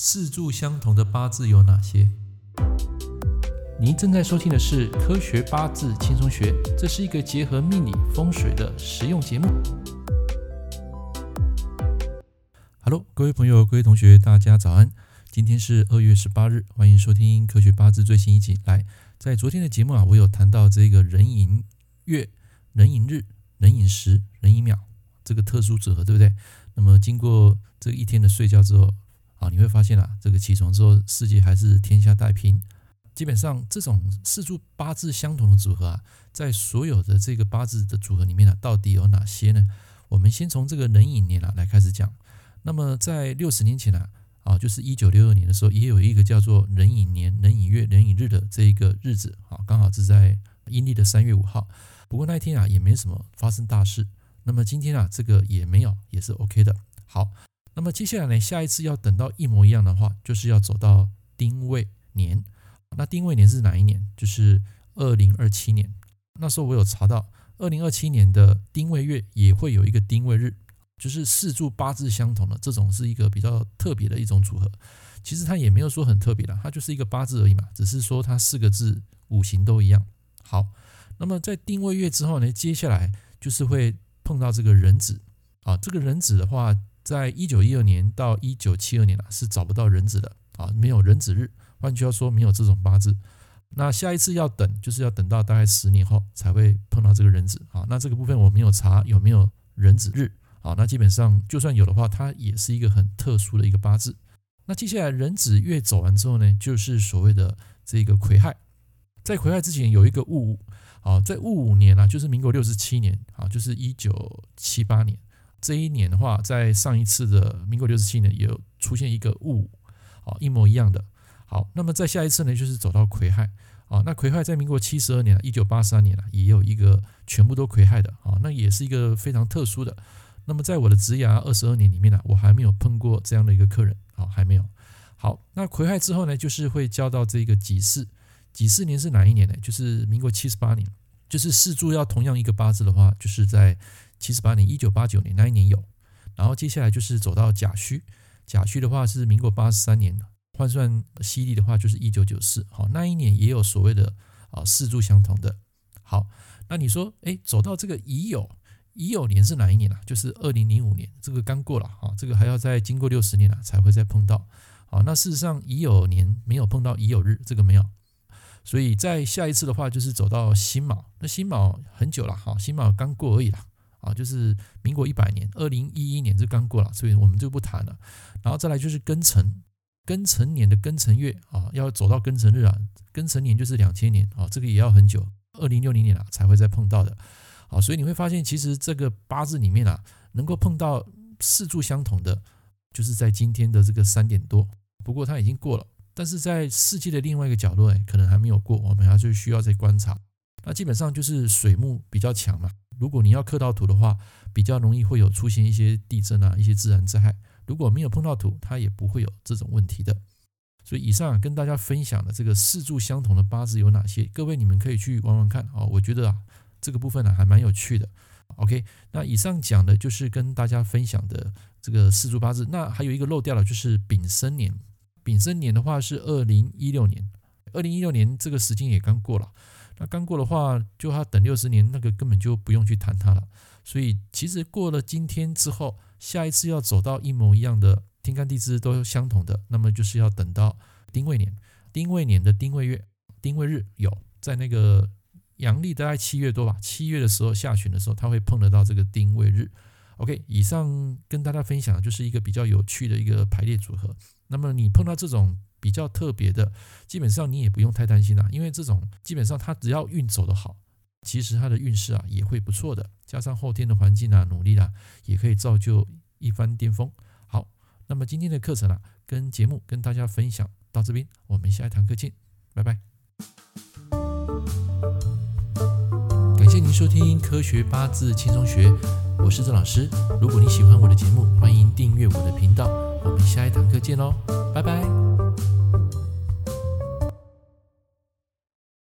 四柱相同的八字有哪些？您正在收听的是《科学八字轻松学》，这是一个结合命理风水的实用节目。Hello，各位朋友、各位同学，大家早安！今天是二月十八日，欢迎收听《科学八字》最新一集。来，在昨天的节目啊，我有谈到这个人寅月、人寅日、人寅时、人寅秒这个特殊组合，对不对？那么经过这一天的睡觉之后，啊，你会发现啊，这个起床之后，世界还是天下太平。基本上，这种四柱八字相同的组合啊，在所有的这个八字的组合里面呢、到底有哪些呢？我们先从这个壬寅年啊来开始讲。那么在六十年前啊，啊，就是一九六二年的时候，也有一个叫做壬寅年、壬寅月、壬寅日的这一个日子，啊，刚好是在阴历的三月五号。不过那一天啊，也没什么发生大事。那么今天啊，这个也没有，也是 OK 的。好。那么接下来呢，下一次要等到一模一样的话，就是要走到丁未年。那丁未年是哪一年？就是二零二七年。那时候我有查到，二零二七年的丁未月也会有一个丁未日，就是四柱八字相同的这种，是一个比较特别的一种组合。其实它也没有说很特别的，它就是一个八字而已嘛，只是说它四个字五行都一样。好，那么在丁未月之后呢，接下来就是会碰到这个壬子啊，这个壬子的话。在一九一二年到一九七二年啊，是找不到壬子的啊，没有壬子日。换句话说，没有这种八字。那下一次要等，就是要等到大概十年后才会碰到这个壬子啊。那这个部分我没有查有没有壬子日啊。那基本上就算有的话，它也是一个很特殊的一个八字。那接下来壬子月走完之后呢，就是所谓的这个癸亥。在癸亥之前有一个戊午啊，在戊午年啊，就是民国六十七年啊，就是一九七八年。这一年的话，在上一次的民国六十七年也有出现一个戊，啊，一模一样的。好，那么在下一次呢，就是走到癸亥，啊，那癸亥在民国七十二年，一九八三年啊，也有一个全部都癸亥的，啊，那也是一个非常特殊的。那么在我的职涯二十二年里面呢，我还没有碰过这样的一个客人，啊，还没有。好，那癸亥之后呢，就是会交到这个己巳，己巳年是哪一年呢？就是民国七十八年，就是四柱要同样一个八字的话，就是在。七十八年，一九八九年那一年有，然后接下来就是走到甲戌，甲戌的话是民国八十三年，换算西历的话就是一九九四，好，那一年也有所谓的啊四柱相同的。好，那你说，哎，走到这个乙酉，乙酉年是哪一年啊？就是二零零五年，这个刚过了啊，这个还要再经过六十年啊才会再碰到。好，那事实上乙酉年没有碰到乙酉日，这个没有，所以在下一次的话就是走到辛卯，那辛卯很久了，哈，辛卯刚过而已啦。啊，就是民国一百年，二零一一年这刚过了，所以我们就不谈了。然后再来就是庚辰，庚辰年的庚辰月啊，要走到庚辰日啊，庚辰年就是两千年啊，这个也要很久，二零六零年啊才会再碰到的。啊，所以你会发现，其实这个八字里面啊，能够碰到四柱相同的，就是在今天的这个三点多。不过它已经过了，但是在世界的另外一个角落，哎，可能还没有过，我们还是需要再观察。那基本上就是水木比较强嘛。如果你要克到土的话，比较容易会有出现一些地震啊，一些自然灾害。如果没有碰到土，它也不会有这种问题的。所以以上跟大家分享的这个四柱相同的八字有哪些？各位你们可以去玩玩看啊，我觉得啊这个部分呢还蛮有趣的。OK，那以上讲的就是跟大家分享的这个四柱八字。那还有一个漏掉了，就是丙申年。丙申年的话是二零一六年，二零一六年这个时间也刚过了。那刚过的话，就他等六十年，那个根本就不用去谈它了。所以其实过了今天之后，下一次要走到一模一样的天干地支都相同的，那么就是要等到丁未年。丁未年的丁未月、丁未日有在那个阳历大概七月多吧，七月的时候下旬的时候，他会碰得到这个丁未日。OK，以上跟大家分享就是一个比较有趣的一个排列组合。那么你碰到这种。比较特别的，基本上你也不用太担心啦，因为这种基本上它只要运走得好，其实它的运势啊也会不错的，加上后天的环境啊努力啊，也可以造就一番巅峰。好，那么今天的课程啊跟节目跟大家分享到这边，我们下一堂课见，拜拜。感谢您收听科学八字轻松学，我是郑老师。如果你喜欢我的节目，欢迎订阅我的频道。我们下一堂课见喽，拜拜。